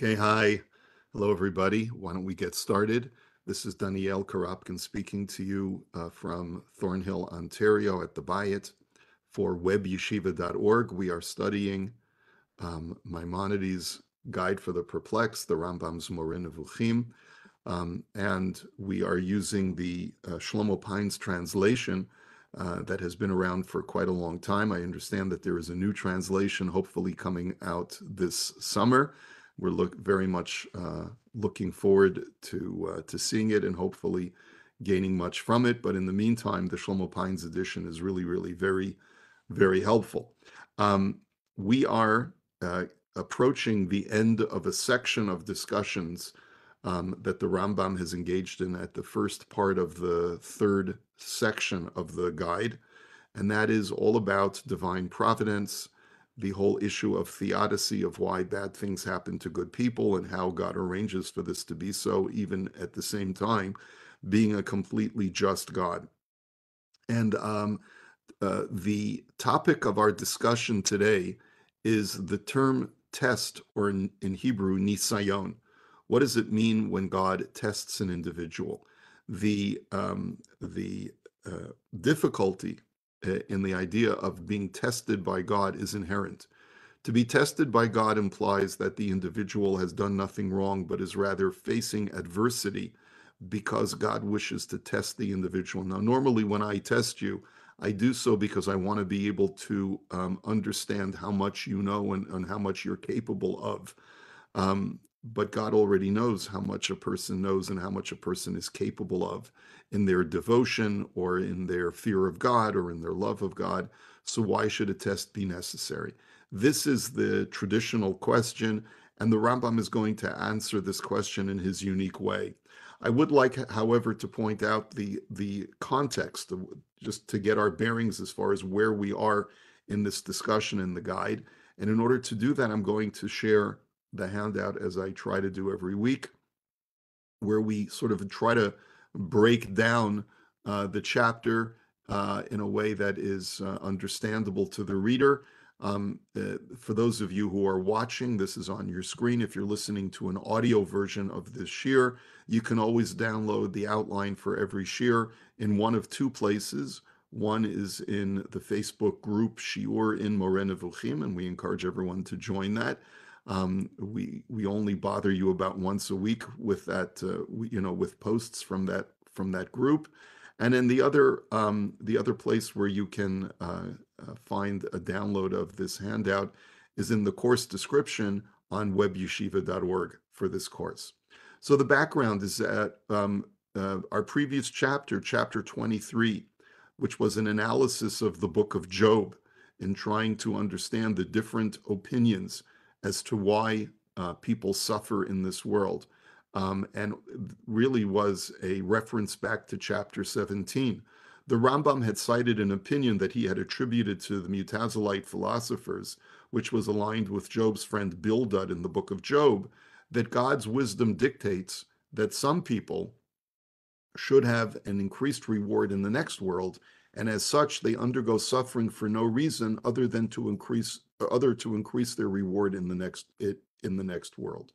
Okay, hi. Hello, everybody. Why don't we get started? This is Daniel Korobkin speaking to you uh, from Thornhill, Ontario at the Bayit for webyeshiva.org. We are studying um, Maimonides' Guide for the Perplexed, the Rambam's Moreh Nevuchim, um, and we are using the uh, Shlomo Pines translation uh, that has been around for quite a long time. I understand that there is a new translation hopefully coming out this summer we're look very much uh, looking forward to uh, to seeing it and hopefully gaining much from it. But in the meantime, the Shlomo Pines edition is really, really very, very helpful. Um, we are uh, approaching the end of a section of discussions um, that the Rambam has engaged in at the first part of the third section of the guide, and that is all about divine providence the whole issue of theodicy of why bad things happen to good people and how God arranges for this to be so, even at the same time being a completely just God. And um, uh, the topic of our discussion today is the term test, or in, in Hebrew, nisayon. What does it mean when God tests an individual? The um, the uh, difficulty in the idea of being tested by God is inherent. To be tested by God implies that the individual has done nothing wrong, but is rather facing adversity because God wishes to test the individual. Now, normally when I test you, I do so because I want to be able to um, understand how much you know and, and, how much you're capable of. Um, but God already knows how much a person knows and how much a person is capable of in their devotion or in their fear of God or in their love of God. So, why should a test be necessary? This is the traditional question, and the Rambam is going to answer this question in his unique way. I would like, however, to point out the, the context, just to get our bearings as far as where we are in this discussion in the guide. And in order to do that, I'm going to share the handout as I try to do every week, where we sort of try to break down uh, the chapter uh, in a way that is uh, understandable to the reader. Um, uh, for those of you who are watching, this is on your screen. If you're listening to an audio version of this shiur, you can always download the outline for every shiur in one of two places. One is in the Facebook group Shiur in Moreh Nevuchim, and we encourage everyone to join that. Um, we we only bother you about once a week with that, uh, we, you know, with posts from that from that group, and then the other um, the other place where you can uh, uh, find a download of this handout is in the course description on webyeshiva.org for this course. So the background is that um, uh, our previous chapter, chapter 23, which was an analysis of the book of Job in trying to understand the different opinions as to why uh, people suffer in this world. Um, and really was a reference back to chapter 17. The Rambam had cited an opinion that he had attributed to the Mutazilite philosophers, which was aligned with Job's friend Bildad in the book of Job, that God's wisdom dictates that some people should have an increased reward in the next world, and as such, they undergo suffering for no reason other than to increase other to increase their reward in the next it, in the next world.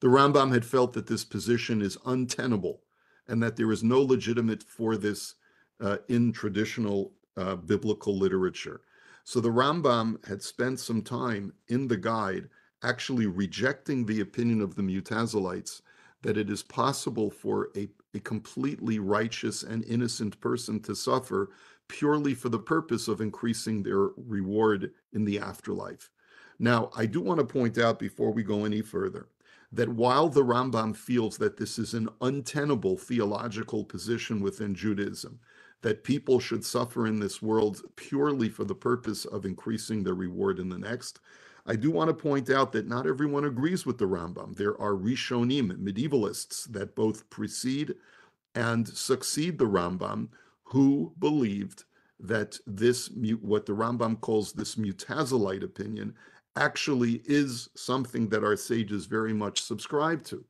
The Rambam had felt that this position is untenable and that there is no legitimate for this uh, in traditional uh, biblical literature. So the Rambam had spent some time in the guide actually rejecting the opinion of the Mutazilites that it is possible for a, a completely righteous and innocent person to suffer purely for the purpose of increasing their reward in the afterlife. Now, I do want to point out before we go any further that while the Rambam feels that this is an untenable theological position within Judaism, that people should suffer in this world purely for the purpose of increasing their reward in the next, I do want to point out that not everyone agrees with the Rambam. There are Rishonim, medievalists, that both precede and succeed the Rambam who believed that this, what the Rambam calls this mutazilite opinion, actually is something that our sages very much subscribe to.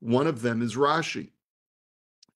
One of them is Rashi.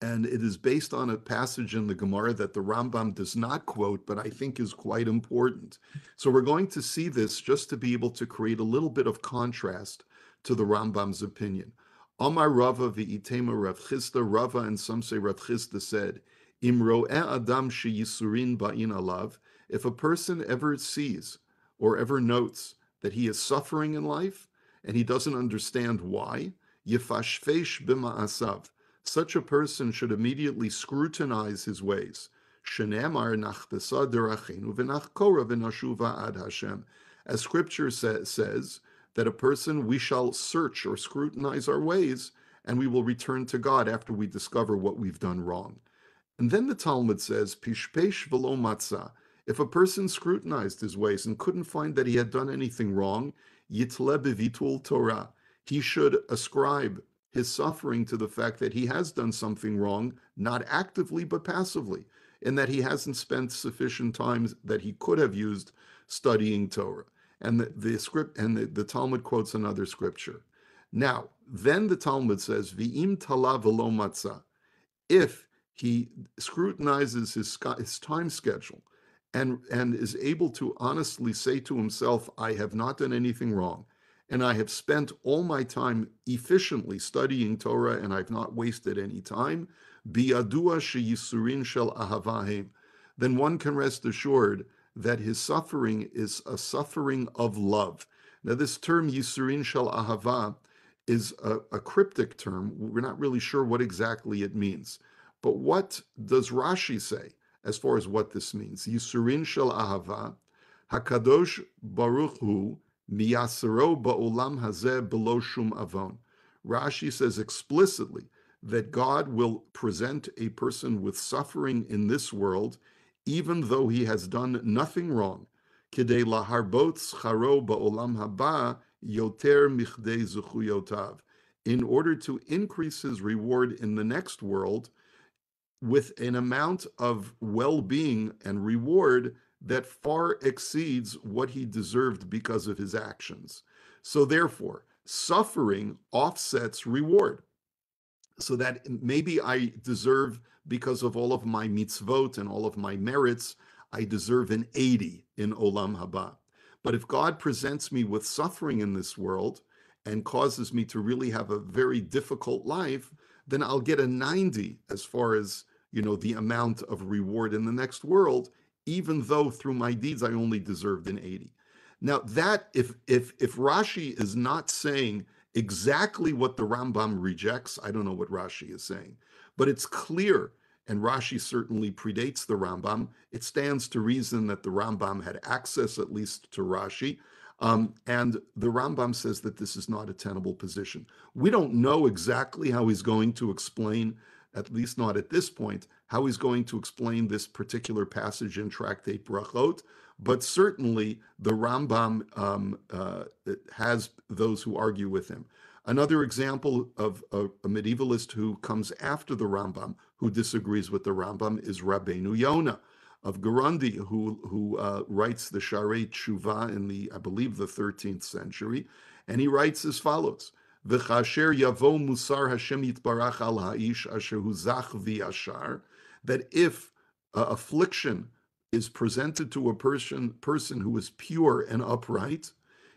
And it is based on a passage in the Gemara that the Rambam does not quote, but I think is quite important. So we're going to see this just to be able to create a little bit of contrast to the Rambam's opinion. Amar Rava v'itema Rav Chisda, Rava and some say Rav Chisda said, Imro adam sheyisurin ba'in alav, if a person ever sees or ever notes that he is suffering in life and he doesn't understand why, yifashfesh b'ma'asav, such a person should immediately scrutinize his ways. As scripture sa- says, that a person, we shall search or scrutinize our ways, and we will return to God after we discover what we've done wrong. And then the Talmud says, Pishpesh velo matzah. If a person scrutinized his ways and couldn't find that he had done anything wrong, yitle bevitul Torah. He should ascribe his suffering to the fact that he has done something wrong, not actively but passively, and that he hasn't spent sufficient time that he could have used studying Torah and the, the script and the, the Talmud quotes another scripture. Now, then the Talmud says, "V'im tala v'lo matzah." If he scrutinizes his, his time schedule and and is able to honestly say to himself, "I have not done anything wrong." And I have spent all my time efficiently studying Torah, and I've not wasted any time. Biadua sheyisurin shel ahavahim. Then one can rest assured that his suffering is a suffering of love. Now, this term Yisurin Shel Ahava is a, a, cryptic term. We're not really sure what exactly it means. But what does Rashi say as far as what this means? Yisurin Shel Ahava, Hakadosh Baruch Hu, Miyasero Ba'olam Hazeh Below Shum Avon. Rashi says explicitly that God will present a person with suffering in this world even though he has done nothing wrong. Kidei laharbot scharo ba'olam haba yoter michdei zuchuyotav. In order to increase his reward in the next world with an amount of well-being and reward that far exceeds what he deserved because of his actions. So therefore, suffering offsets reward. So that maybe I deserve because of all of my mitzvot and all of my merits, I deserve an 80 in Olam Haba. But if God presents me with suffering in this world and causes me to really have a very difficult life, then I'll get a 90 as far as you know the amount of reward in the next world, even though through my deeds I only deserved an 80. Now that if if if Rashi is not saying exactly what the Rambam rejects, I don't know what Rashi is saying, but it's clear and Rashi certainly predates the Rambam, it stands to reason that the Rambam had access at least to Rashi. Um, and the Rambam says that this is not a tenable position. We don't know exactly how he's going to explain, at least not at this point, how he's going to explain this particular passage in Tractate Brachot, but certainly the Rambam um, uh, has those who argue with him. Another example of a, a, medievalist who comes after the Rambam, who disagrees with the Rambam, is Rabbeinu Yonah of Gerundi, who, who uh, writes the Sharei Tshuva in the, I believe, the 13th century. And he writes as follows, V'chasher yavo musar Hashem yitbarach al ha'ish asher huzach v'yashar, that if uh, affliction is presented to a person, person who is pure and upright,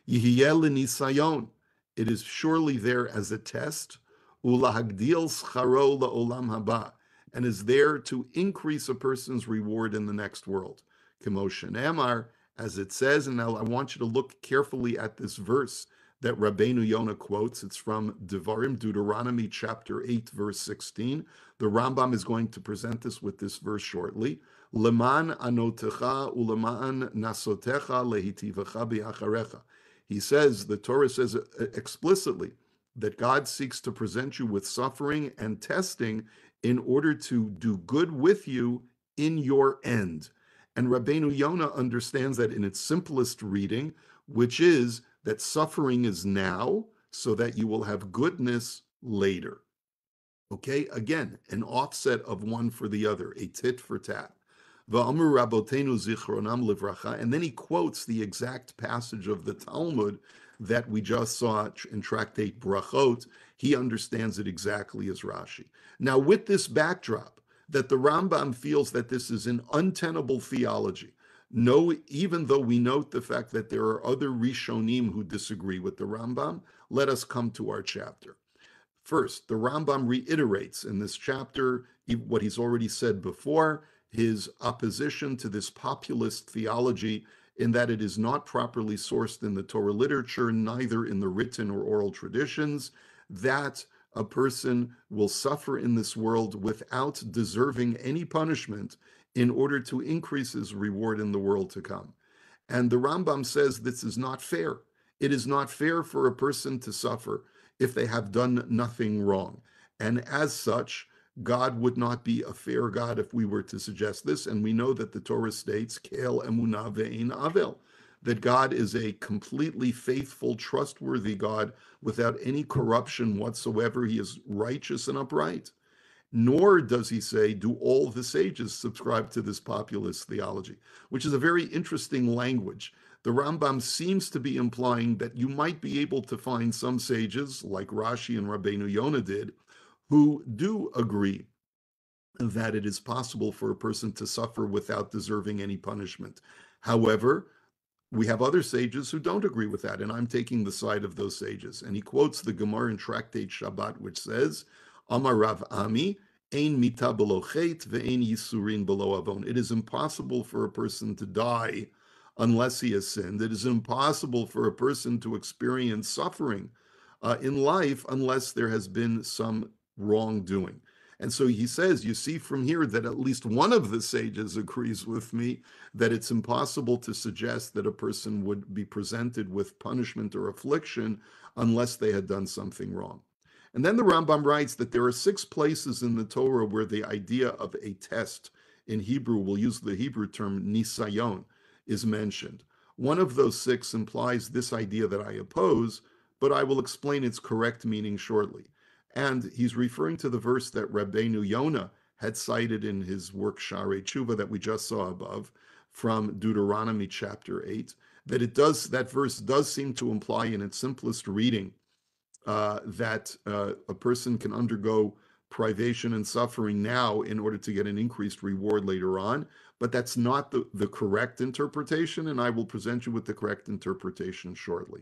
yihiyel nisayon, it is surely there as a test, ulahagdil scharo olam haba, and is there to increase a person's reward in the next world. Kemoshen Amar, as it says, and now I want you to look carefully at this verse that Rabbeinu Yonah quotes. It's from Devarim, Deuteronomy chapter 8, verse 16. The Rambam is going to present this with this verse shortly. Leman anotecha uleman nasotecha lehitivacha biacharecha. He says, the Torah says uh, explicitly that God seeks to present you with suffering and testing in order to do good with you in your end. And Rabbeinu Yonah understands that in its simplest reading, which is that suffering is now so that you will have goodness later. Okay, again, an offset of one for the other, a tit for tat. And then he quotes the exact passage of the Talmud that we just saw in Tractate Brachot. He understands it exactly as Rashi. Now, with this backdrop, that the Rambam feels that this is an untenable theology, No, even though we note the fact that there are other Rishonim who disagree with the Rambam, let us come to our chapter. First, the Rambam reiterates in this chapter what he's already said before his opposition to this populist theology in that it is not properly sourced in the Torah literature, neither in the written or oral traditions, that a person will suffer in this world without deserving any punishment in order to increase his reward in the world to come. And the Rambam says this is not fair. It is not fair for a person to suffer if they have done nothing wrong. And as such, God would not be a fair God if we were to suggest this. And we know that the Torah states, Kel emunah ve'in avel, that God is a completely faithful, trustworthy God without any corruption whatsoever. He is righteous and upright. Nor does he say, do all the sages subscribe to this populist theology, which is a very interesting language. The Rambam seems to be implying that you might be able to find some sages, like Rashi and Rabbeinu Yonah did, who do agree that it is possible for a person to suffer without deserving any punishment. However, we have other sages who don't agree with that, and I'm taking the side of those sages. And he quotes the Gemara in Tractate Shabbat, which says, Amar Rav Ami, Ein mita below chet ve'ein yisurin below avon. It is impossible for a person to die unless he has sinned. It is impossible for a person to experience suffering uh, in life unless there has been some wrongdoing. And so he says, you see from here that at least one of the sages agrees with me that it's impossible to suggest that a person would be presented with punishment or affliction unless they had done something wrong. And then the Rambam writes that there are six places in the Torah where the idea of a test in Hebrew, we'll use the Hebrew term nisayon, is mentioned. One of those six implies this idea that I oppose, but I will explain its correct meaning shortly. And he's referring to the verse that Rabbeinu Yonah had cited in his work Sha'arei Tshuva that we just saw above from Deuteronomy chapter 8, that it does, that verse does seem to imply in its simplest reading uh, that uh, a person can undergo privation and suffering now in order to get an increased reward later on. But that's not the, the correct interpretation, and I will present you with the correct interpretation shortly.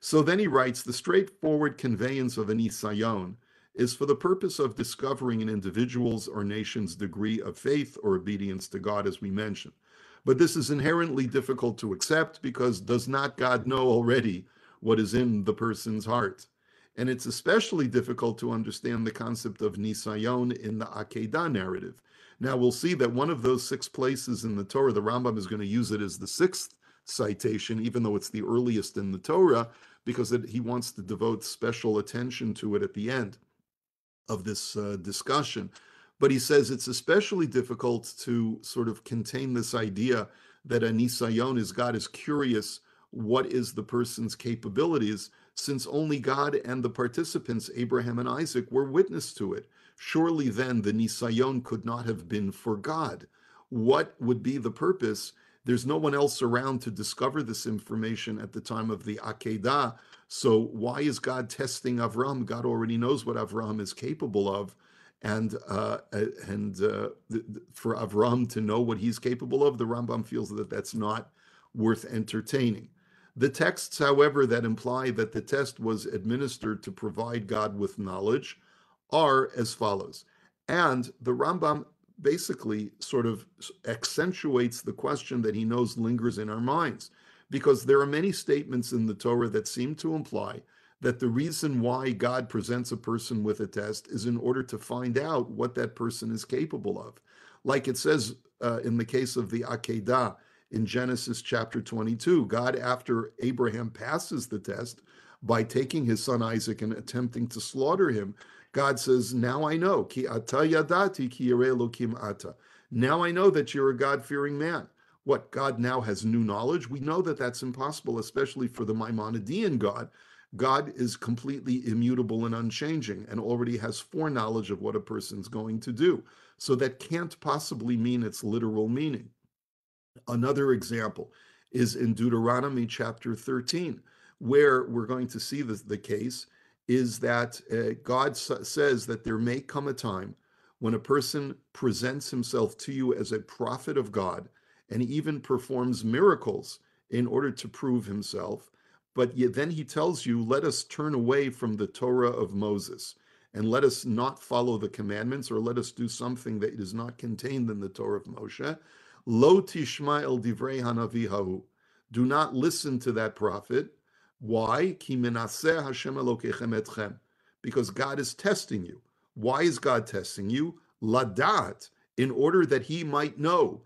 So then he writes the straightforward conveyance of an isayon is for the purpose of discovering an individual's or nation's degree of faith or obedience to God, as we mentioned. But this is inherently difficult to accept because does not God know already what is in the person's heart? And it's especially difficult to understand the concept of Nisayon in the Akedah narrative. Now we'll see that one of those six places in the Torah, the Rambam is going to use it as the sixth citation, even though it's the earliest in the Torah, because it, he wants to devote special attention to it at the end of this uh, discussion. But he says it's especially difficult to sort of contain this idea that a Nisayon is God is curious what is the person's capabilities since only God and the participants, Abraham and Isaac, were witness to it. Surely then the Nisayon could not have been for God. What would be the purpose? There's no one else around to discover this information at the time of the Akedah. So why is God testing Avram? God already knows what Avram is capable of. And uh, and uh, for Avram to know what he's capable of, the Rambam feels that that's not worth entertaining. The texts, however, that imply that the test was administered to provide God with knowledge are as follows. And the Rambam basically sort of accentuates the question that he knows lingers in our minds, because there are many statements in the Torah that seem to imply that the reason why God presents a person with a test is in order to find out what that person is capable of. Like it says uh, in the case of the Akedah, in Genesis chapter 22. God, after Abraham passes the test by taking his son Isaac and attempting to slaughter him, God says, Now I know, ki ata yadati ki ata. Now I know that you're a God fearing man. What, God now has new knowledge? We know that that's impossible, especially for the Maimonidean God. God is completely immutable and unchanging and already has foreknowledge of what a person's going to do. So that can't possibly mean its literal meaning. Another example is in Deuteronomy chapter 13, where we're going to see the, the case is that uh, God says that there may come a time when a person presents himself to you as a prophet of God and even performs miracles in order to prove himself. But then he tells you, let us turn away from the Torah of Moses and let us not follow the commandments or let us do something that is not contained in the Torah of Moshe. Lo tishma el divrei hanavi Do not listen to that prophet. Why? Because God is testing you. Why is God testing you? Ladat, in order that he might know.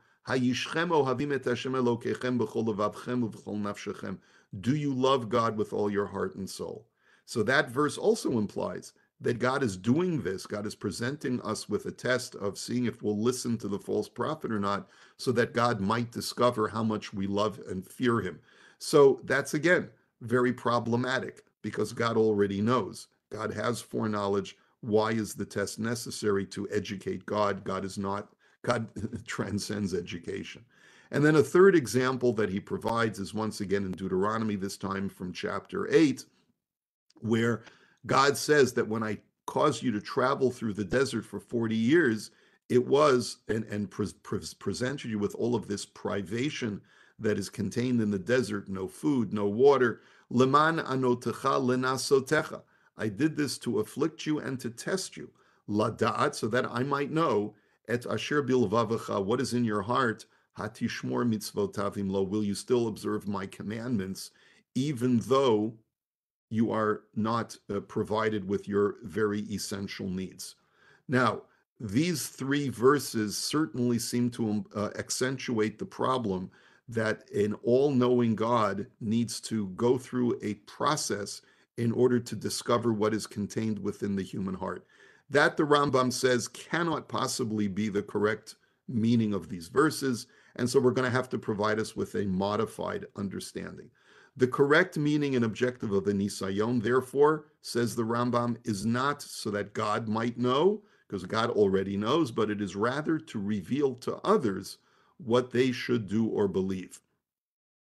Do you love God with all your heart and soul? So that verse also implies that God is doing this. God is presenting us with a test of seeing if we'll listen to the false prophet or not, so that God might discover how much we love and fear him. So that's again very problematic because God already knows. God has foreknowledge. Why is the test necessary to educate God? God is not, God transcends education. And then a third example that he provides is once again in Deuteronomy, this time from chapter 8, where God says that when I caused you to travel through the desert for 40 years, it was and, and pre- pre- presented you with all of this privation that is contained in the desert no food, no water. Leman anotecha lenasotecha. I did this to afflict you and to test you. Lada'at, so that I might know, et asher bilvavacha, what is in your heart, hatishmor mitzvotavim lo, will you still observe my commandments, even though you are not uh, provided with your very essential needs. Now, these three verses certainly seem to um, uh, accentuate the problem that an all knowing God needs to go through a process in order to discover what is contained within the human heart. That the Rambam says cannot possibly be the correct meaning of these verses. And so we're going to have to provide us with a modified understanding. The correct meaning and objective of the Nisayon, therefore, says the Rambam, is not so that God might know, because God already knows, but it is rather to reveal to others what they should do or believe.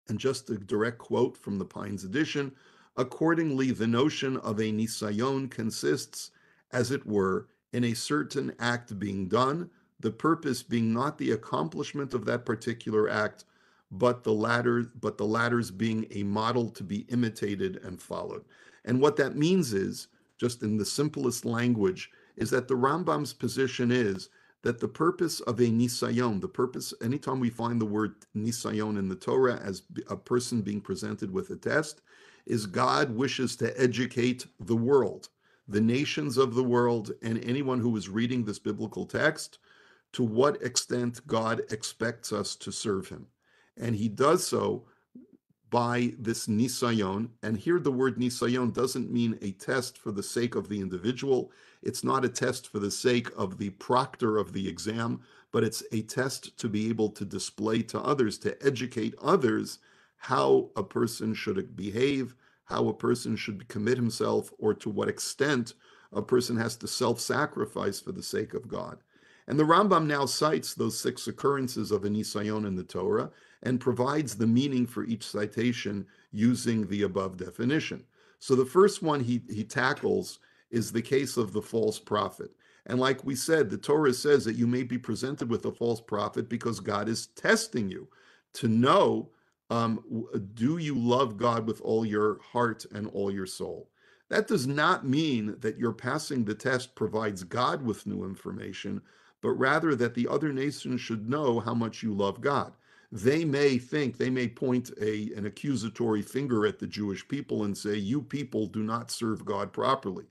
And just a direct quote from the Pines edition accordingly, the notion of a Nisayon consists, as it were, in a certain act being done, the purpose being not the accomplishment of that particular act, but the latter but the latter's being a model to be imitated and followed. And what that means is just in the simplest language is that the rambam's position is that the purpose of a nisayon the purpose anytime we find the word nisayon in the torah as a person being presented with a test is god wishes to educate the world the nations of the world and anyone who is reading this biblical text to what extent god expects us to serve him and he does so by this nisayon. And here the word nisayon doesn't mean a test for the sake of the individual. It's not a test for the sake of the proctor of the exam, but it's a test to be able to display to others, to educate others how a person should behave, how a person should commit himself, or to what extent a person has to self sacrifice for the sake of God. And the Rambam now cites those six occurrences of a nisayon in the Torah and provides the meaning for each citation using the above definition. So the first one he, he tackles is the case of the false prophet. And like we said, the Torah says that you may be presented with a false prophet because God is testing you to know um, do you love God with all your heart and all your soul? That does not mean that your passing the test provides God with new information, but rather that the other nations should know how much you love God they may think, they may point a, an accusatory finger at the Jewish people and say, You people do not serve God properly.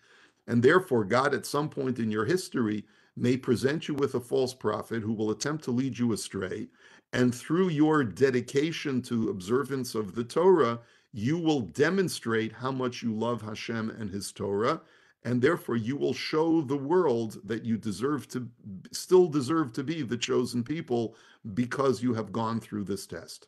And therefore, God, at some point in your history, may present you with a false prophet who will attempt to lead you astray. And through your dedication to observance of the Torah, you will demonstrate how much you love Hashem and His Torah and therefore you will show the world that you deserve to still deserve to be the chosen people because you have gone through this test.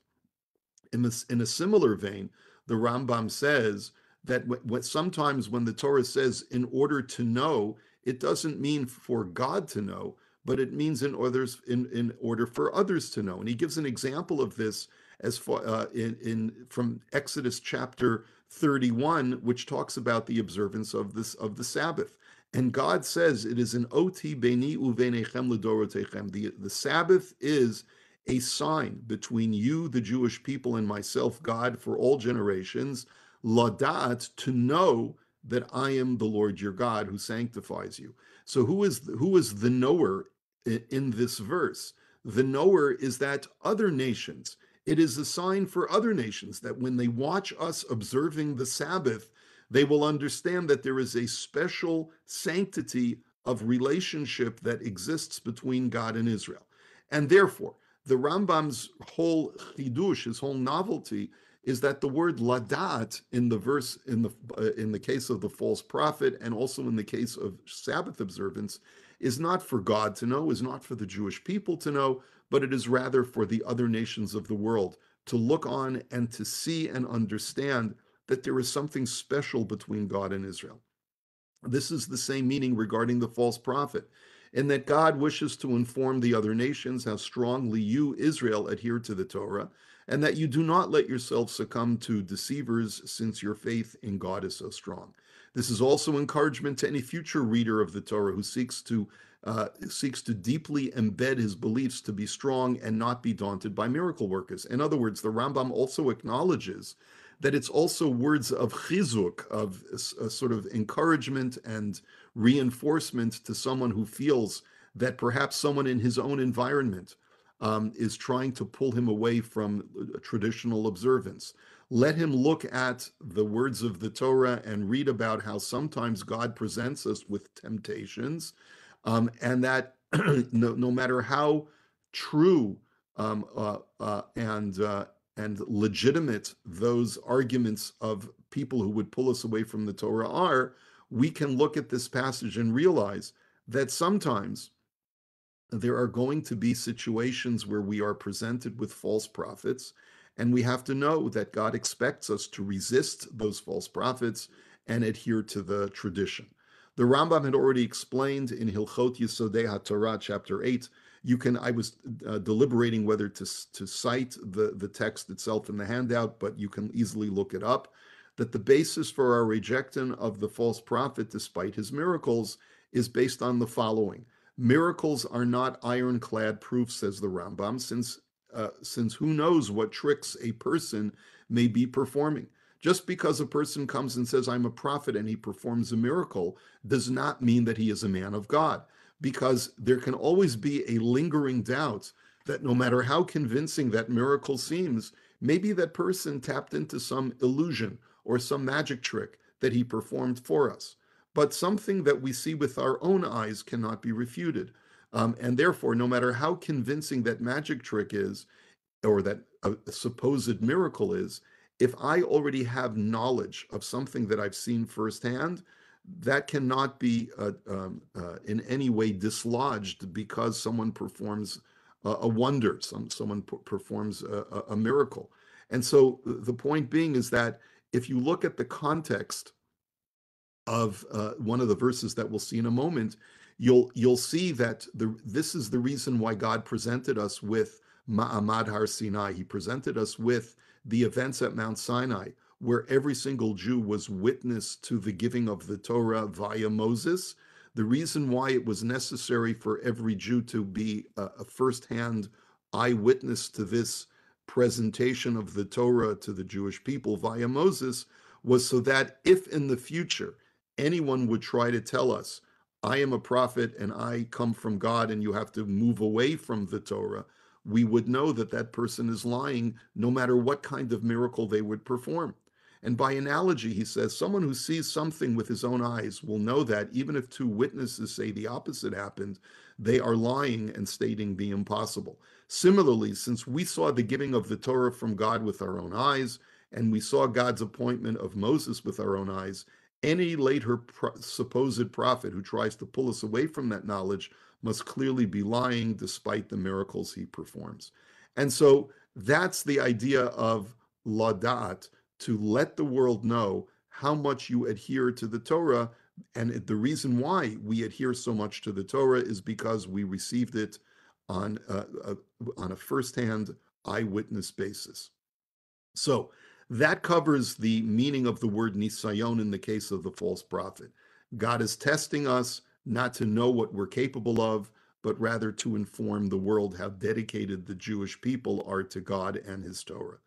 In this in a similar vein the rambam says that sometimes when the torah says in order to know it doesn't mean for god to know but it means in others in, in order for others to know and he gives an example of this as far uh, in, in from exodus chapter 31, which talks about the observance of this of the Sabbath. And God says it is an oti beni uvenechem ledorotechem. The the Sabbath is a sign between you, the Jewish people, and myself, God, for all generations, ladat, to know that I am the Lord your God who sanctifies you. So who is who is the knower in this verse? The knower is that other nations. It is a sign for other nations that when they watch us observing the Sabbath, they will understand that there is a special sanctity of relationship that exists between God and Israel. And therefore, the Rambam's whole chidush, his whole novelty, is that the word ladat in the verse in the uh, in the case of the false prophet and also in the case of Sabbath observance is not for God to know, is not for the Jewish people to know, but it is rather for the other nations of the world to look on and to see and understand that there is something special between God and Israel. This is the same meaning regarding the false prophet, in that God wishes to inform the other nations how strongly you, Israel, adhere to the Torah, and that you do not let yourself succumb to deceivers since your faith in God is so strong. This is also encouragement to any future reader of the Torah who seeks to uh, seeks to deeply embed his beliefs to be strong and not be daunted by miracle workers. In other words, the Rambam also acknowledges that it's also words of chizuk, of a, a sort of encouragement and reinforcement to someone who feels that perhaps someone in his own environment um, is trying to pull him away from traditional observance. Let him look at the words of the Torah and read about how sometimes God presents us with temptations, um, and that no, no, matter how true um, uh, uh, and uh, and legitimate those arguments of people who would pull us away from the Torah are, we can look at this passage and realize that sometimes there are going to be situations where we are presented with false prophets, and we have to know that God expects us to resist those false prophets and adhere to the tradition. The Rambam had already explained in Hilchot Yesodei HaTorah, chapter 8, you can i was uh, deliberating whether to to cite the the text itself in the handout but you can easily look it up that the basis for our rejection of the false prophet despite his miracles is based on the following miracles are not ironclad proof says the rambam since uh, since who knows what tricks a person may be performing just because a person comes and says i'm a prophet and he performs a miracle does not mean that he is a man of god because there can always be a lingering doubt that no matter how convincing that miracle seems, maybe that person tapped into some illusion or some magic trick that he performed for us. But something that we see with our own eyes cannot be refuted. Um, and therefore, no matter how convincing that magic trick is, or that a, supposed miracle is, if I already have knowledge of something that I've seen firsthand, that cannot be uh, um, uh, in any way dislodged because someone performs a, a wonder, some someone p- performs a, a, miracle. And so the point being is that if you look at the context of uh, one of the verses that we'll see in a moment, you'll you'll see that the this is the reason why God presented us with Ma'amad Har Sinai. He presented us with the events at Mount Sinai where every single Jew was witness to the giving of the Torah via Moses. The reason why it was necessary for every Jew to be a, a firsthand eyewitness to this presentation of the Torah to the Jewish people via Moses was so that if in the future anyone would try to tell us, I am a prophet and I come from God and you have to move away from the Torah, we would know that that person is lying no matter what kind of miracle they would perform. And by analogy, he says, someone who sees something with his own eyes will know that even if two witnesses say the opposite happened, they are lying and stating the impossible. Similarly, since we saw the giving of the Torah from God with our own eyes, and we saw God's appointment of Moses with our own eyes, any later pro- supposed prophet who tries to pull us away from that knowledge must clearly be lying despite the miracles he performs. And so that's the idea of ladat, to let the world know how much you adhere to the Torah. And the reason why we adhere so much to the Torah is because we received it on a, a, on a firsthand eyewitness basis. So that covers the meaning of the word nisayon in the case of the false prophet. God is testing us not to know what we're capable of, but rather to inform the world how dedicated the Jewish people are to God and his Torah.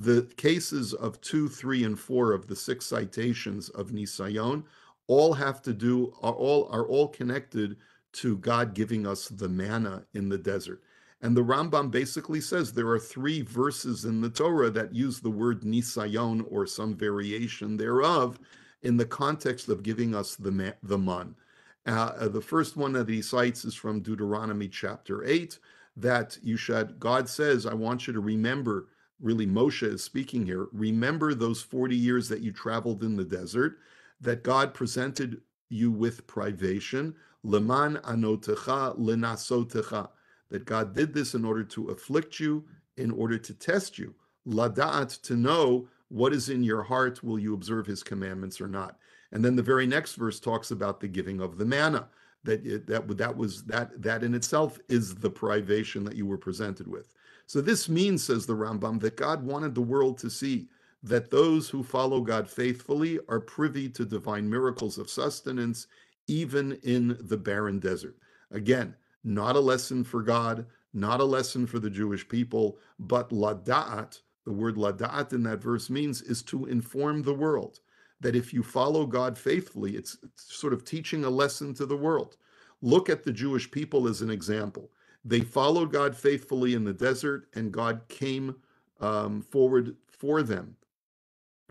The cases of 2, 3, and 4 of the six citations of Nisayon all have to do are all are all connected to God giving us the manna in the desert. And the Rambam basically says there are three verses in the Torah that use the word nisayon or some variation thereof in the context of giving us the, the man. Uh, the first one that he cites is from Deuteronomy chapter 8 that you should, God says, I want you to remember, really, Moshe is speaking here, remember those 40 years that you traveled in the desert, that God presented you with privation, leman anotecha lenasotecha that God did this in order to afflict you, in order to test you. Lada'at, to know what is in your heart, will you observe his commandments or not? And then the very next verse talks about the giving of the manna. That it, that that was that that in itself is the privation that you were presented with. So this means, says the Rambam, that God wanted the world to see that those who follow God faithfully are privy to divine miracles of sustenance, even in the barren desert. Again, not a lesson for God, not a lesson for the Jewish people, but lada'at, the word lada'at in that verse means is to inform the world that if you follow God faithfully, it's, it's sort of teaching a lesson to the world. Look at the Jewish people as an example. They followed God faithfully in the desert, and God came um, forward for them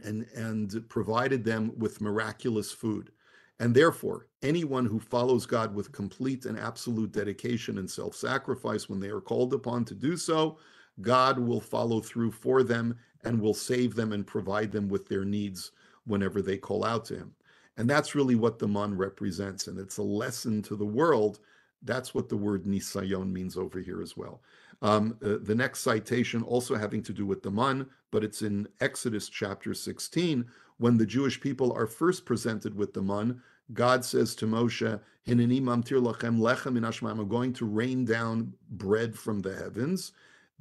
and, and provided them with miraculous food. And therefore, anyone who follows God with complete and absolute dedication and self sacrifice when they are called upon to do so, God will follow through for them and will save them and provide them with their needs whenever they call out to Him. And that's really what the man represents. And it's a lesson to the world. That's what the word nisayon means over here as well. Um, uh, the next citation also having to do with the man, but it's in Exodus chapter 16, when the Jewish people are first presented with the man, God says to Moshe, Hinani mamtir lachem lechem in I'm going to rain down bread from the heavens.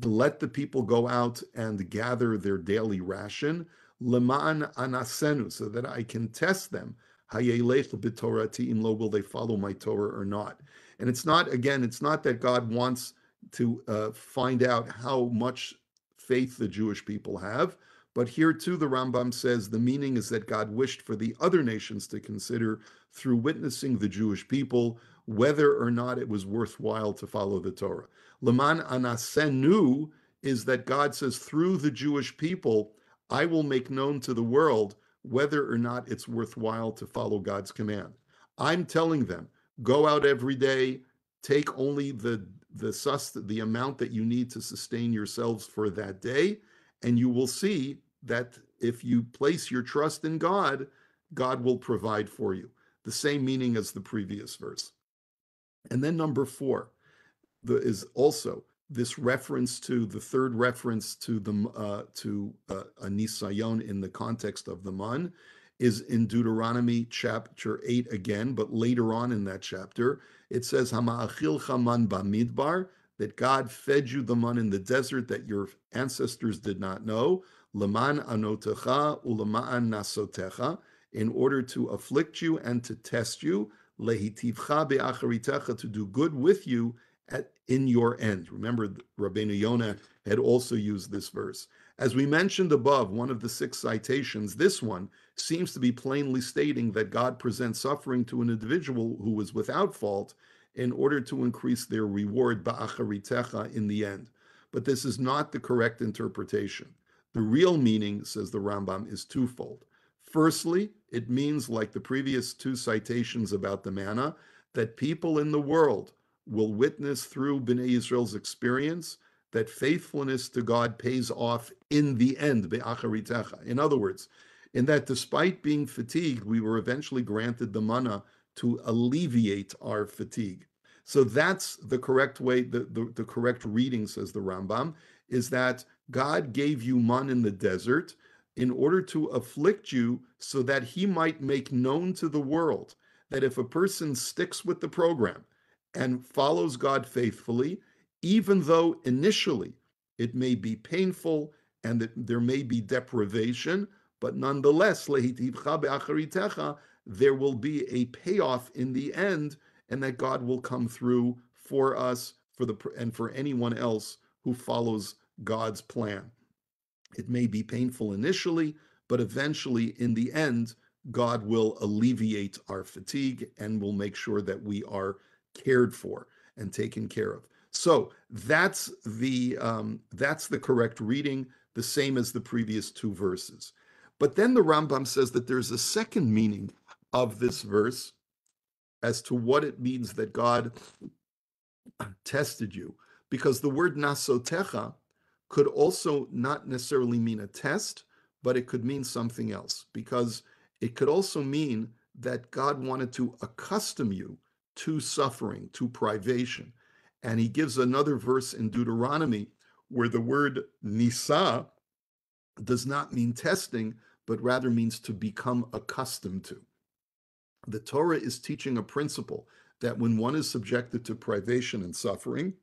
Let the people go out and gather their daily ration, leman anasenu, so that I can test them. Will they follow my Torah or not? And it's not, again, it's not that God wants to uh, find out how much faith the Jewish people have, but here too, the Rambam says the meaning is that God wished for the other nations to consider through witnessing the Jewish people whether or not it was worthwhile to follow the Torah. Leman anasenu is that God says through the Jewish people, I will make known to the world whether or not it's worthwhile to follow God's command. I'm telling them, go out every day, take only the the sust the amount that you need to sustain yourselves for that day, and you will see that if you place your trust in God, God will provide for you. The same meaning as the previous verse. And then number four the, is also this reference to the third reference to the uh, to uh, a nisayon in the context of the man is in Deuteronomy chapter 8 again, but later on in that chapter, it says, Hama'achil chaman bamidbar, that God fed you the man in the desert that your ancestors did not know. Leman anotecha uleman nasotecha, in order to afflict you and to test you, lehitivcha be'acharitecha, to do good with you at, in your end. Remember, Rabbeinu Yonah had also used this verse. As we mentioned above, one of the six citations, this one seems to be plainly stating that God presents suffering to an individual who was without fault in order to increase their reward ba'acharitecha in the end. But this is not the correct interpretation. The real meaning, says the Rambam, is twofold. Firstly, it means, like the previous two citations about the manna, that people in the world will witness through Bnei Israel's experience that faithfulness to God pays off in the end. In other words, in that despite being fatigued, we were eventually granted the manna to alleviate our fatigue. So that's the correct way, the, the, the correct reading, says the Rambam, is that God gave you man in the desert in order to afflict you so that he might make known to the world that if a person sticks with the program and follows God faithfully, even though initially it may be painful and that there may be deprivation, but nonetheless, there will be a payoff in the end, and that God will come through for us for the and for anyone else who follows God's plan. It may be painful initially, but eventually in the end God will alleviate our fatigue and will make sure that we are cared for and taken care of. So that's the um, that's the correct reading, the same as the previous two verses. But then the Rambam says that there's a second meaning of this verse as to what it means that God tested you, because the word nasotecha could also not necessarily mean a test, but it could mean something else, because it could also mean that God wanted to accustom you to suffering, to privation. And he gives another verse in Deuteronomy where the word nisa does not mean testing, but rather means to become accustomed to. The Torah is teaching a principle that when one is subjected to privation and suffering,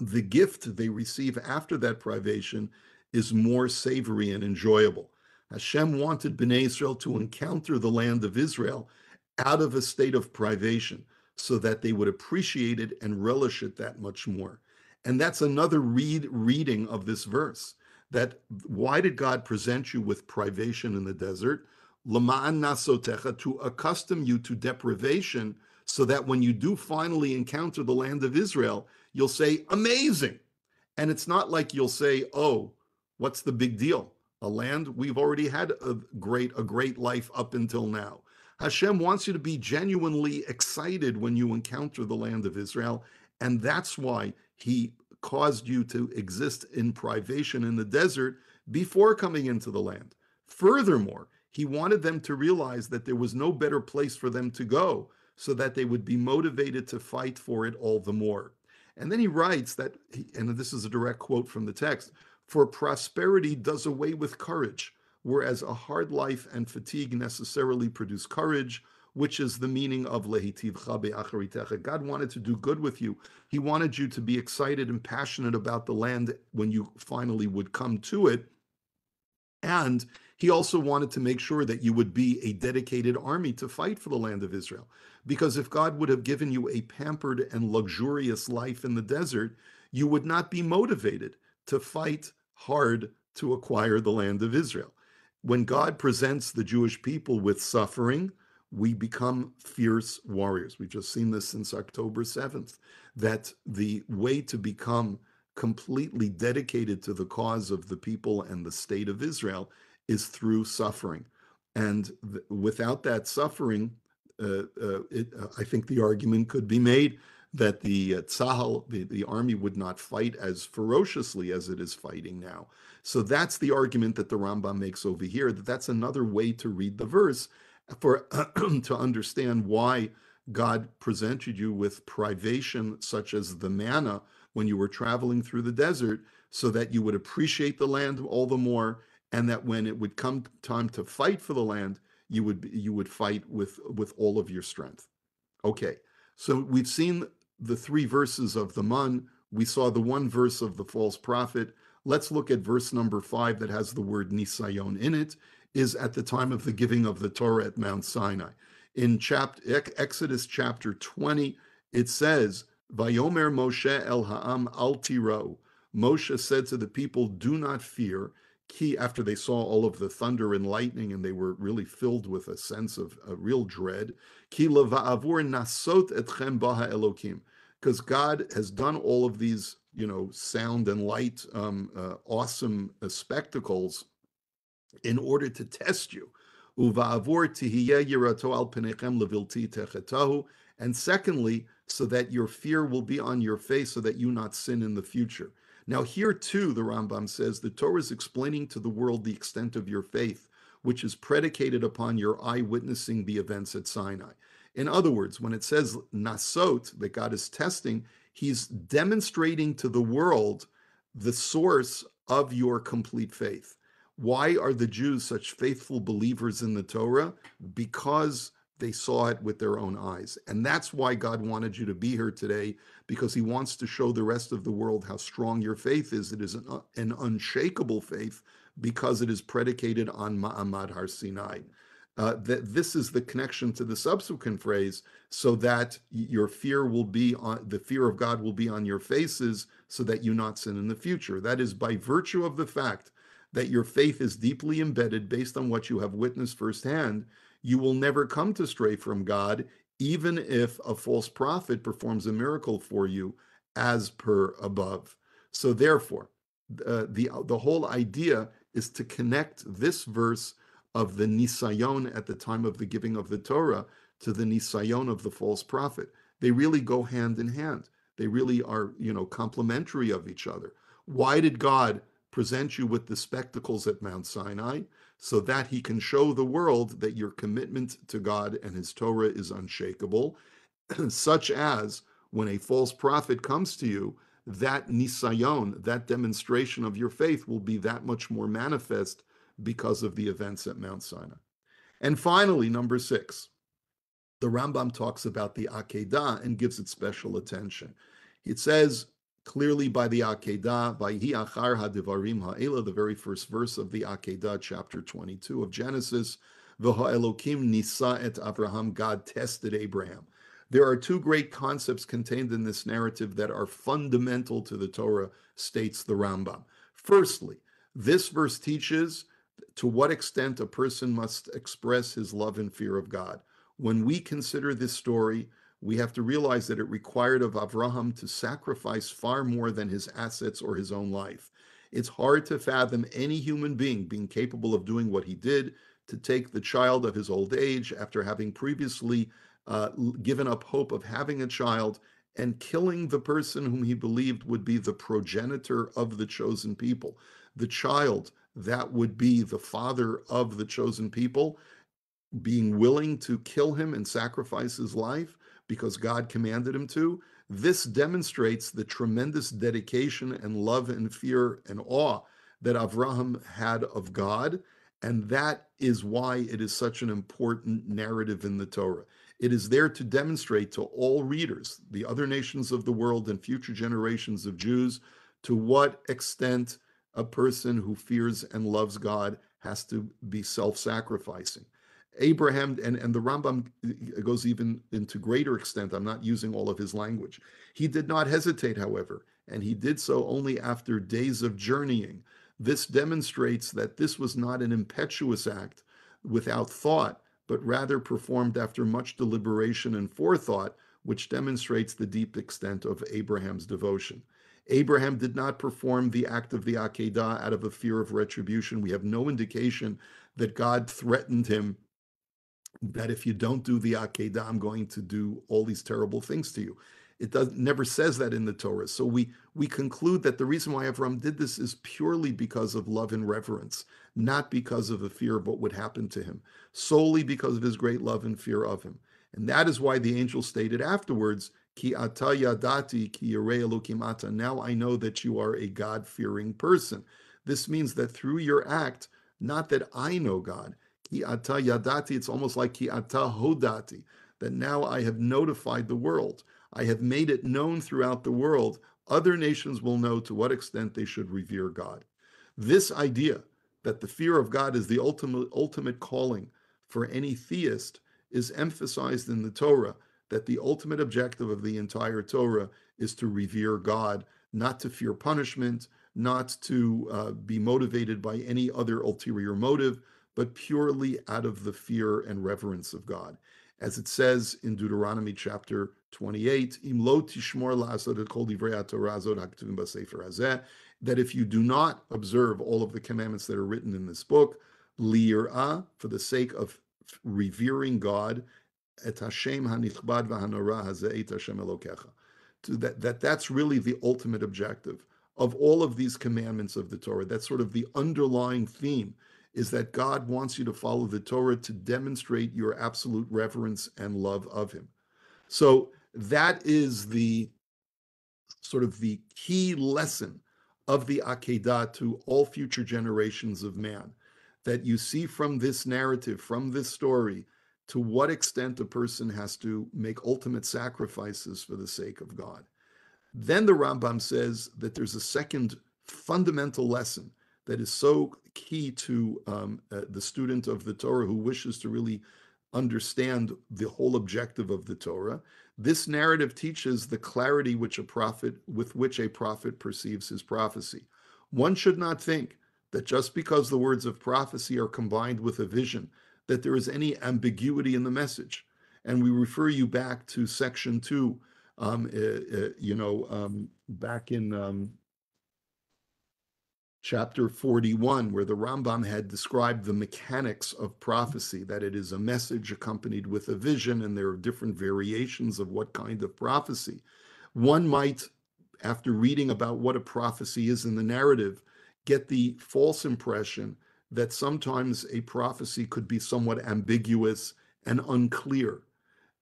the gift they receive after that privation is more savory and enjoyable. Hashem wanted Bnei Israel to encounter the land of Israel out of a state of privation so that they would appreciate it and relish it that much more. And that's another read reading of this verse that why did God present you with privation in the desert? Lama'an nasotecha, to accustom you to deprivation so that when you do finally encounter the land of Israel, you'll say, amazing. And it's not like you'll say, oh, what's the big deal? a land we've already had a great a great life up until now. Hashem wants you to be genuinely excited when you encounter the land of Israel, and that's why he caused you to exist in privation in the desert before coming into the land. Furthermore, he wanted them to realize that there was no better place for them to go so that they would be motivated to fight for it all the more. And then he writes that, and this is a direct quote from the text for prosperity does away with courage, whereas a hard life and fatigue necessarily produce courage, which is the meaning of lehitiv chabe God wanted to do good with you. He wanted you to be excited and passionate about the land when you finally would come to it. And he also wanted to make sure that you would be a dedicated army to fight for the land of Israel. Because if God would have given you a pampered and luxurious life in the desert, you would not be motivated to fight hard to acquire the land of Israel. When God presents the Jewish people with suffering, we become fierce warriors. We've just seen this since October 7th, that the way to become completely dedicated to the cause of the people and the state of Israel is through suffering. And th- without that suffering, it, uh, I think the argument could be made that the uh, Tzahal, the, the army would not fight as ferociously as it is fighting now. So that's the argument that the Rambam makes over here, that that's another way to read the verse for to understand why God presented you with privation such as the manna when you were traveling through the desert so that you would appreciate the land all the more and that when it would come time to fight for the land you would you would fight with with all of your strength okay so we've seen the three verses of the man. We saw the one verse of the false prophet. Let's look at verse number five that has the word nisayon in it, is at the time of the giving of the Torah at Mount Sinai. In chapter Exodus chapter 20, it says, Vayomer Moshe el ha'am al tiro. Moshe said to the people, Do not fear. Key after they saw all of the thunder and lightning, and they were really filled with a sense of a real dread. Because God has done all of these, you know, sound and light, um, uh, awesome uh, spectacles in order to test you. And secondly, so that your fear will be on your face, so that you not sin in the future. Now, here too, the Rambam says the Torah is explaining to the world the extent of your faith, which is predicated upon your eyewitnessing the events at Sinai. In other words, when it says nasot, that God is testing, he's demonstrating to the world the source of your complete faith. Why are the Jews such faithful believers in the Torah? Because they saw it with their own eyes. And that's why God wanted you to be here today, because he wants to show the rest of the world how strong your faith is. It is an, an unshakable faith because it is predicated on Ma'amad Har Sinai. uh, that this is the connection to the subsequent phrase, so that your fear will be on the fear of God will be on your faces, so that you not sin in the future. That is by virtue of the fact that your faith is deeply embedded based on what you have witnessed firsthand, you will never come to stray from God, even if a false prophet performs a miracle for you, as per above. So, therefore, uh, the the whole idea is to connect this verse of the nisayon at the time of the giving of the Torah to the nisayon of the false prophet. They really go hand in hand. They really are, you know, complementary of each other. Why did God present you with the spectacles at Mount Sinai? So that he can show the world that your commitment to God and his Torah is unshakable, such as when a false prophet comes to you, that nisayon, that demonstration of your faith will be that much more manifest because of the events at Mount Sinai. And finally, number six, the Rambam talks about the Akedah and gives it special attention. It says clearly by the Akedah, by Hi Achar Hadivarim Ha'ela, the very first verse of the Akedah, chapter 22 of Genesis, V'ha Elokim Nisa et Abraham, God tested Abraham. There are two great concepts contained in this narrative that are fundamental to the Torah, states the Rambam. Firstly, this verse teaches to what extent a person must express his love and fear of God. When we consider this story, we have to realize that it required of Avraham to sacrifice far more than his assets or his own life. It's hard to fathom any human being being capable of doing what he did to take the child of his old age after having previously uh, given up hope of having a child and killing the person whom he believed would be the progenitor of the chosen people. The child that would be the father of the chosen people, being willing to kill him and sacrifice his life because God commanded him to. This demonstrates the tremendous dedication and love and fear and awe that Avraham had of God. And that is why it is such an important narrative in the Torah. It is there to demonstrate to all readers, the other nations of the world and future generations of Jews, to what extent a person who fears and loves God has to be self sacrificing. Abraham and, and the Rambam uh, goes even into greater extent. I'm not using all of his language. He did not hesitate, however, and he did so only after days of journeying. This demonstrates that this was not an impetuous act without thought, but rather performed after much deliberation and forethought, which demonstrates the deep extent of Abraham's devotion. Abraham did not perform the act of the Akedah out of a fear of retribution. We have no indication that God threatened him that if you don't do the Akedah, I'm going to do all these terrible things to you. It does never says that in the Torah. So we we conclude that the reason why Avram did this is purely because of love and reverence, not because of a fear of what would happen to him, solely because of his great love and fear of him. And that is why the angel stated afterwards, Ki ata yadati ki ata. Now I know that you are a God-fearing person. This means that through your act, not that I know God, ki ata yadati, it's almost like ki ata hodati, that now I have notified the world. I have made it known throughout the world. Other nations will know to what extent they should revere God. This idea that the fear of God is the ultimate, ultimate calling for any theist is emphasized in the Torah that the ultimate objective of the entire Torah is to revere God, not to fear punishment, not to uh, be motivated by any other ulterior motive, but purely out of the fear and reverence of God. As it says in Deuteronomy chapter 28, that if you do not observe all of the commandments that are written in this book, for the sake of revering God, et. That, that that's really the ultimate objective of all of these commandments of the Torah. That's sort of the underlying theme is that God wants you to follow the Torah to demonstrate your absolute reverence and love of Him. So that is the sort of the key lesson of the Akedah to all future generations of man. That you see from this narrative, from this story, to what extent a person has to make ultimate sacrifices for the sake of God. Then the Rambam says that there's a second fundamental lesson that is so key to um, uh, the student of the Torah who wishes to really understand the whole objective of the Torah. This narrative teaches the clarity which a prophet with which a prophet perceives his prophecy. One should not think that just because the words of prophecy are combined with a vision, that there is any ambiguity in the message. And we refer you back to section two, um, uh, uh, you know, um, back in um, chapter 41, where the Rambam had described the mechanics of prophecy, that it is a message accompanied with a vision, and there are different variations of what kind of prophecy. One might, after reading about what a prophecy is in the narrative, get the false impression that sometimes a prophecy could be somewhat ambiguous and unclear.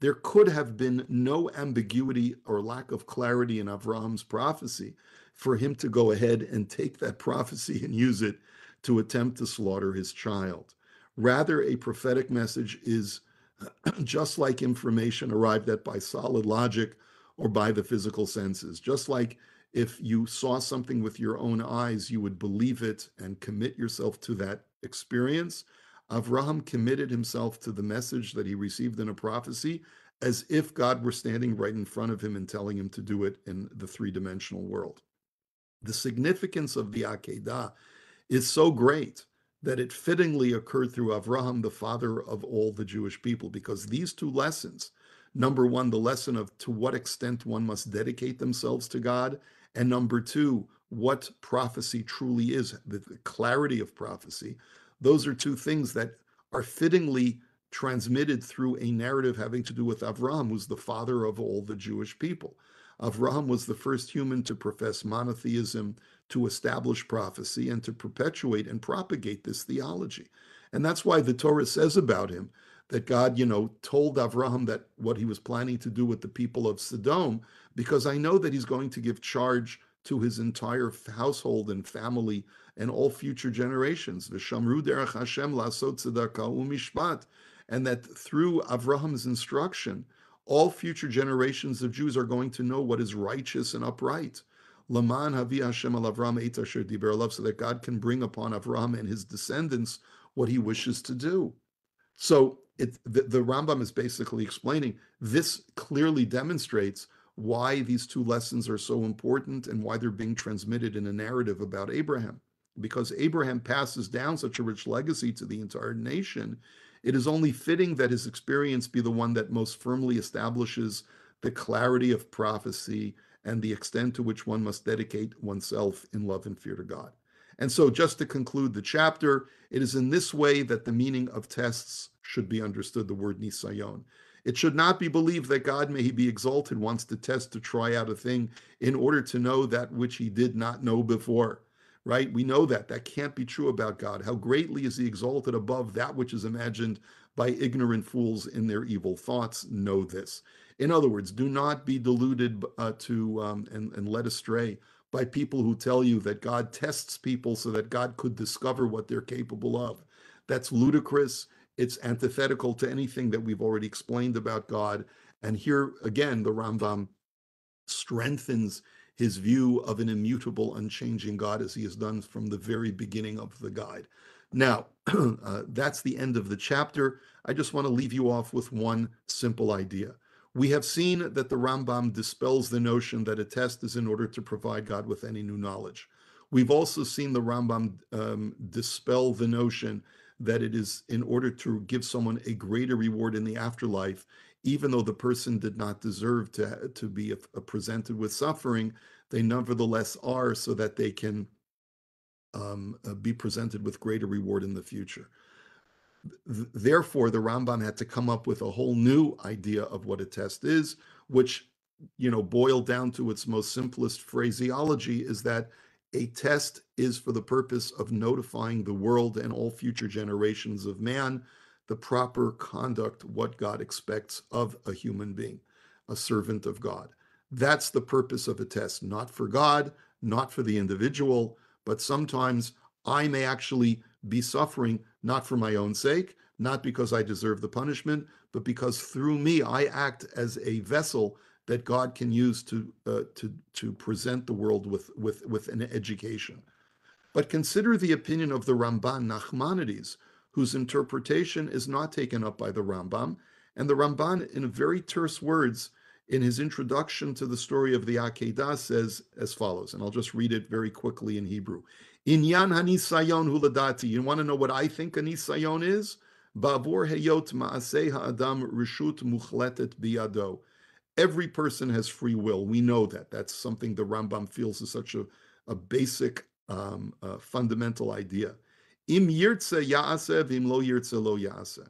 There could have been no ambiguity or lack of clarity in Avraham's prophecy for him to go ahead and take that prophecy and use it to attempt to slaughter his child. Rather, a prophetic message is just like information arrived at by solid logic or by the physical senses. Just like if you saw something with your own eyes, you would believe it and commit yourself to that experience. Avraham committed himself to the message that he received in a prophecy as if God were standing right in front of him and telling him to do it in the three dimensional world. The significance of the Akedah is so great that it fittingly occurred through Avraham, the father of all the Jewish people, because these two lessons number one, the lesson of to what extent one must dedicate themselves to God, and number two, what prophecy truly is, the, the clarity of prophecy. Those are two things that are fittingly transmitted through a narrative having to do with Avram, who's the father of all the Jewish people. Avraham was the first human to profess monotheism, to establish prophecy, and to perpetuate and propagate this theology. And that's why the Torah says about him that God, you know, told Avraham that what he was planning to do with the people of Sodom, because I know that he's going to give charge to his entire household and family and all future generations. V'shamru derech Hashem lasot tzedakah umishpat. And that through Avraham's instruction, all future generations of Jews are going to know what is righteous and upright. Laman Havi Hashem al Avram Eit Asher Diber so that God can bring upon Avram and his descendants what he wishes to do. So it, the, the Rambam is basically explaining this clearly demonstrates why these two lessons are so important and why they're being transmitted in a narrative about Abraham. Because Abraham passes down such a rich legacy to the entire nation, it is only fitting that his experience be the one that most firmly establishes the clarity of prophecy and the extent to which one must dedicate oneself in love and fear to God. And so, just to conclude the chapter, it is in this way that the meaning of tests should be understood the word nisayon. It should not be believed that God, may he be exalted, wants to test to try out a thing in order to know that which he did not know before right? We know that. That can't be true about God. How greatly is he exalted above that which is imagined by ignorant fools in their evil thoughts? Know this. In other words, do not be deluded uh, to um, and, and led astray by people who tell you that God tests people so that God could discover what they're capable of. That's ludicrous. It's antithetical to anything that we've already explained about God. And here again, the Rambam strengthens his view of an immutable, unchanging God as he has done from the very beginning of the guide. Now, uh, that's the end of the chapter. I just want to leave you off with one simple idea. We have seen that the Rambam dispels the notion that a test is in order to provide God with any new knowledge. We've also seen the Rambam um, dispel the notion that it is in order to give someone a greater reward in the afterlife even though the person did not deserve to, to be a, a presented with suffering, they nevertheless are so that they can um, uh, be presented with greater reward in the future. Th- therefore, the Rambam had to come up with a whole new idea of what a test is, which, you know, boiled down to its most simplest phraseology is that a test is for the purpose of notifying the world and all future generations of man the proper conduct, what God expects of a human being, a servant of God. That's the purpose of a test, not for God, not for the individual, but sometimes I may actually be suffering not for my own sake, not because I deserve the punishment, but because through me I act as a vessel that God can use to uh, to to present the world with with with an education. But consider the opinion of the Ramban Nachmanides, whose interpretation is not taken up by the Rambam. And the Ramban, in very terse words, in his introduction to the story of the Akedah, says as follows, and I'll just read it very quickly in Hebrew. Inyan hanisayon huladati. You want to know what I think a nisayon is? Bavur heyot ma'aseh ha'adam rishut muchletet biyado. Every person has free will. We know that. That's something the Rambam feels is such a, a basic, um, uh, fundamental idea. Im yirtze ya'aseh im lo yirtze lo ya'aseh.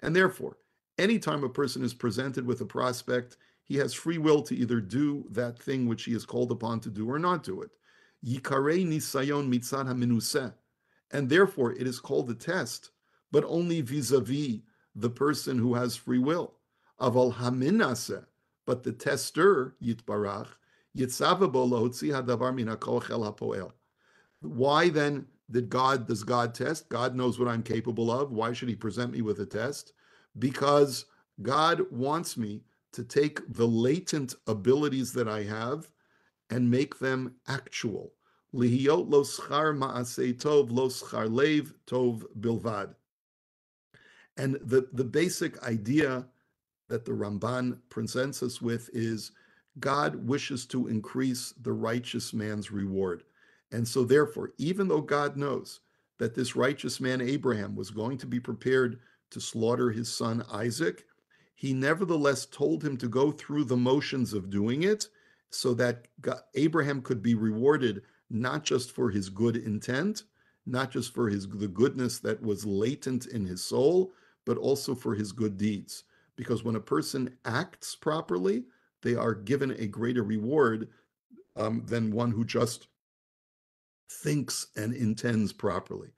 And therefore, anytime a person is presented with a prospect, he has free will to either do that thing which he is called upon to do or not do it. Yikarei nisayon mitzad haminuseh. And therefore, it is called a test, but only vis-a-vis the person who has free will. Aval haminaseh. But the tester, yitbarach, yitzava bo lahotzi hadavar min el hapoel. Why then did God, does God test? God knows what I'm capable of. Why should he present me with a test? Because God wants me to take the latent abilities that I have and make them actual. Lihiyot lo ma'asei tov lo lev tov bilvad. And the, the basic idea that the Ramban presents us with is God wishes to increase the righteous man's reward. And so, therefore, even though God knows that this righteous man, Abraham, was going to be prepared to slaughter his son Isaac, he nevertheless told him to go through the motions of doing it so that God, Abraham could be rewarded not just for his good intent, not just for his the goodness that was latent in his soul, but also for his good deeds. Because when a person acts properly, they are given a greater reward um, than one who just thinks and intends properly.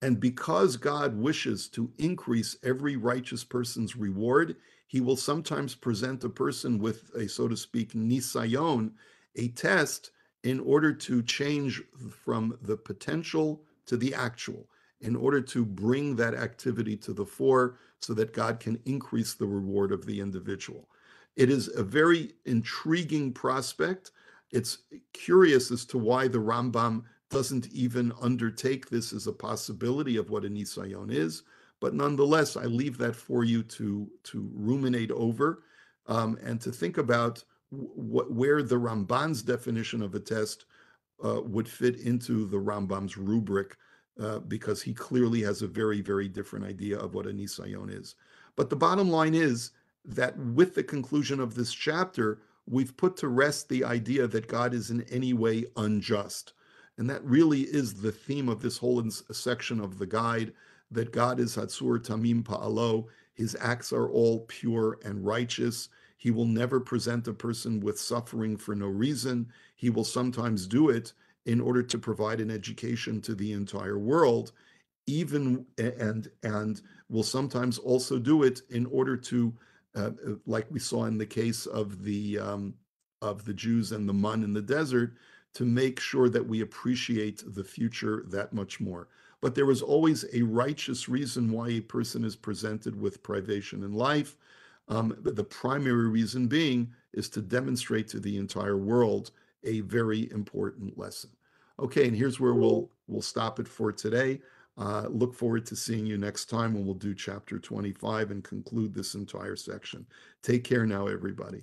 And because God wishes to increase every righteous person's reward, he will sometimes present a person with a, so to speak, nisayon, a test, in order to change from the potential to the actual, in order to bring that activity to the fore so that God can increase the reward of the individual. It is a very intriguing prospect. It's curious as to why the Rambam doesn't even undertake this as a possibility of what a nisayon is. But nonetheless, I leave that for you to, to ruminate over um, and to think about wh- where the Ramban's definition of a test uh, would fit into the Rambam's rubric, uh, because he clearly has a very, very different idea of what a nisayon is. But the bottom line is that with the conclusion of this chapter, we've put to rest the idea that God is in any way unjust. And that really is the theme of this whole section of the guide that God is Hatsur Tamim Pa'alo. His acts are all pure and righteous. He will never present a person with suffering for no reason. He will sometimes do it in order to provide an education to the entire world, even and and will sometimes also do it in order to, uh, like we saw in the case of the um, of the Jews and the mun in the desert, to make sure that we appreciate the future that much more. But there is always a righteous reason why a person is presented with privation in life. Um, the primary reason being is to demonstrate to the entire world a very important lesson. Okay, and here's where we'll we'll stop it for today. Uh, look forward to seeing you next time when we'll do chapter 25 and conclude this entire section. Take care now, everybody.